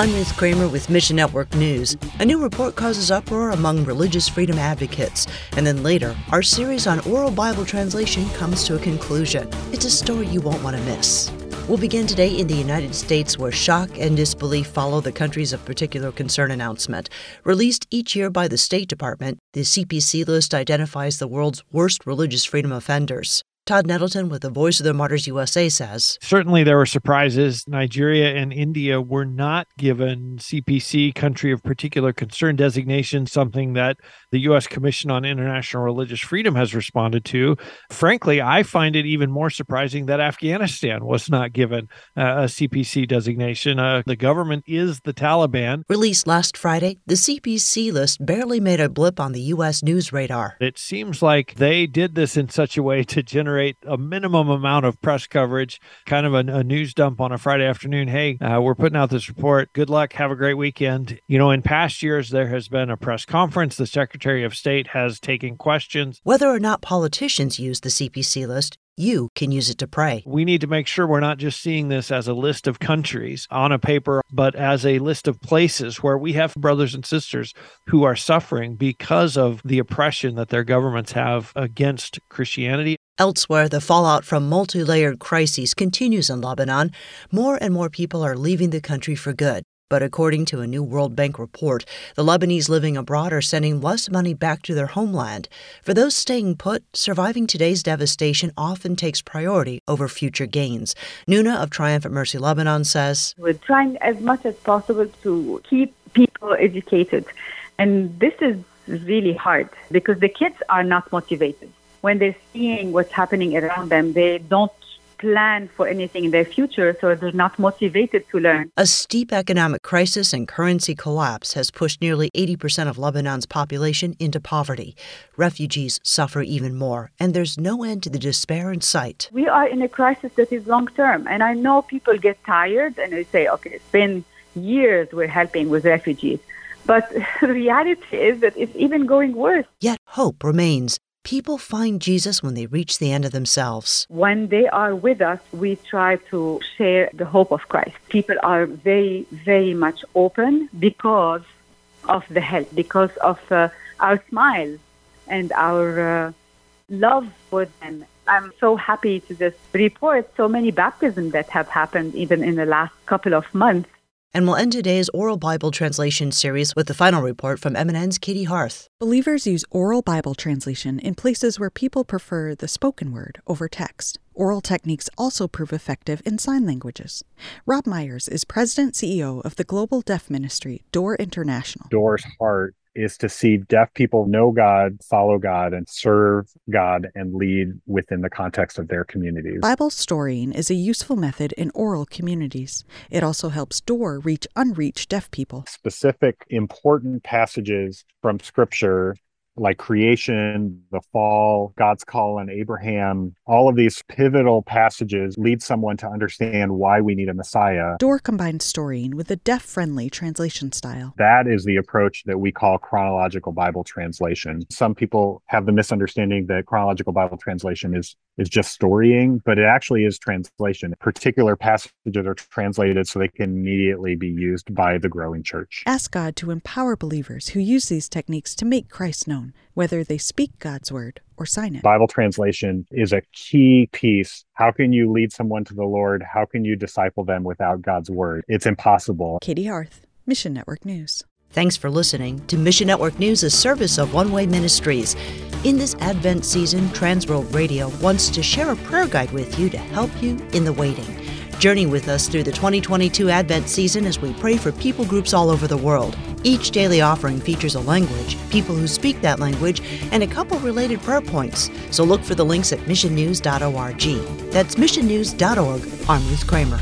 I'm Ruth Kramer with Mission Network News. A new report causes uproar among religious freedom advocates. And then later, our series on oral Bible translation comes to a conclusion. It's a story you won't want to miss. We'll begin today in the United States, where shock and disbelief follow the countries of particular concern announcement. Released each year by the State Department, the CPC list identifies the world's worst religious freedom offenders. Todd Nettleton with the Voice of the Martyrs USA says Certainly, there were surprises. Nigeria and India were not given CPC country of particular concern designation, something that the U.S. Commission on International Religious Freedom has responded to. Frankly, I find it even more surprising that Afghanistan was not given uh, a CPC designation. Uh, the government is the Taliban. Released last Friday, the CPC list barely made a blip on the U.S. news radar. It seems like they did this in such a way to generate generate a minimum amount of press coverage, kind of a, a news dump on a Friday afternoon. Hey, uh, we're putting out this report. Good luck. Have a great weekend. You know, in past years, there has been a press conference. The Secretary of State has taken questions. Whether or not politicians use the CPC list, you can use it to pray. We need to make sure we're not just seeing this as a list of countries on a paper, but as a list of places where we have brothers and sisters who are suffering because of the oppression that their governments have against Christianity. Elsewhere, the fallout from multi layered crises continues in Lebanon. More and more people are leaving the country for good. But according to a new World Bank report, the Lebanese living abroad are sending less money back to their homeland. For those staying put, surviving today's devastation often takes priority over future gains. Nuna of Triumphant Mercy Lebanon says We're trying as much as possible to keep people educated. And this is really hard because the kids are not motivated. When they're seeing what's happening around them, they don't plan for anything in their future, so they're not motivated to learn. A steep economic crisis and currency collapse has pushed nearly 80% of Lebanon's population into poverty. Refugees suffer even more, and there's no end to the despair in sight. We are in a crisis that is long term, and I know people get tired and they say, okay, it's been years we're helping with refugees. But the reality is that it's even going worse. Yet hope remains. People find Jesus when they reach the end of themselves. When they are with us, we try to share the hope of Christ. People are very, very much open because of the help, because of uh, our smile and our uh, love for them. I'm so happy to just report so many baptisms that have happened even in the last couple of months. And we'll end today's oral Bible translation series with the final report from MNN's Katie Hearth. Believers use oral Bible translation in places where people prefer the spoken word over text. Oral techniques also prove effective in sign languages. Rob Myers is president CEO of the global deaf ministry, Door International. Door's heart is to see deaf people know God, follow God, and serve God and lead within the context of their communities. Bible storying is a useful method in oral communities. It also helps Door reach unreached deaf people. Specific important passages from Scripture like creation, the fall, God's call on Abraham, all of these pivotal passages lead someone to understand why we need a Messiah. Door combines storying with a deaf friendly translation style. That is the approach that we call chronological Bible translation. Some people have the misunderstanding that chronological Bible translation is is just storying, but it actually is translation. Particular passages are translated so they can immediately be used by the growing church. Ask God to empower believers who use these techniques to make Christ known, whether they speak God's word or sign it. Bible translation is a key piece. How can you lead someone to the Lord? How can you disciple them without God's word? It's impossible. Katie Hearth, Mission Network News. Thanks for listening to Mission Network News, a service of One Way Ministries. In this Advent season, Transworld Radio wants to share a prayer guide with you to help you in the waiting. Journey with us through the 2022 Advent season as we pray for people groups all over the world. Each daily offering features a language, people who speak that language, and a couple related prayer points. So look for the links at missionnews.org. That's missionnews.org. I'm Ruth Kramer.